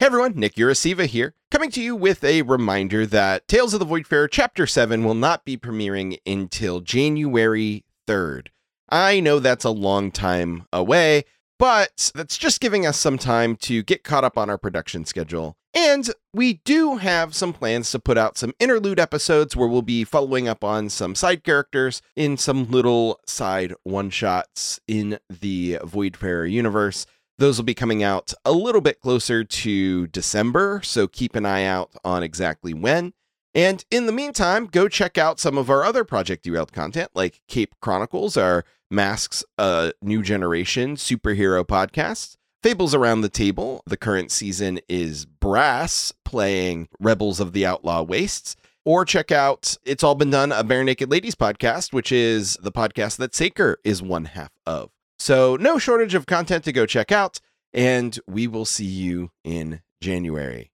Hey everyone, Nick Urasiva here, coming to you with a reminder that Tales of the Voidfarer Chapter 7 will not be premiering until January 3rd. I know that's a long time away, but that's just giving us some time to get caught up on our production schedule. And we do have some plans to put out some interlude episodes where we'll be following up on some side characters in some little side one shots in the Voidfarer universe. Those will be coming out a little bit closer to December, so keep an eye out on exactly when. And in the meantime, go check out some of our other Project Derailed content, like Cape Chronicles, our Masks a New Generation superhero podcast. Fables Around the Table. The current season is Brass playing Rebels of the Outlaw Wastes. Or check out It's All Been Done, a Barenaked Ladies podcast, which is the podcast that Saker is one half of. So, no shortage of content to go check out, and we will see you in January.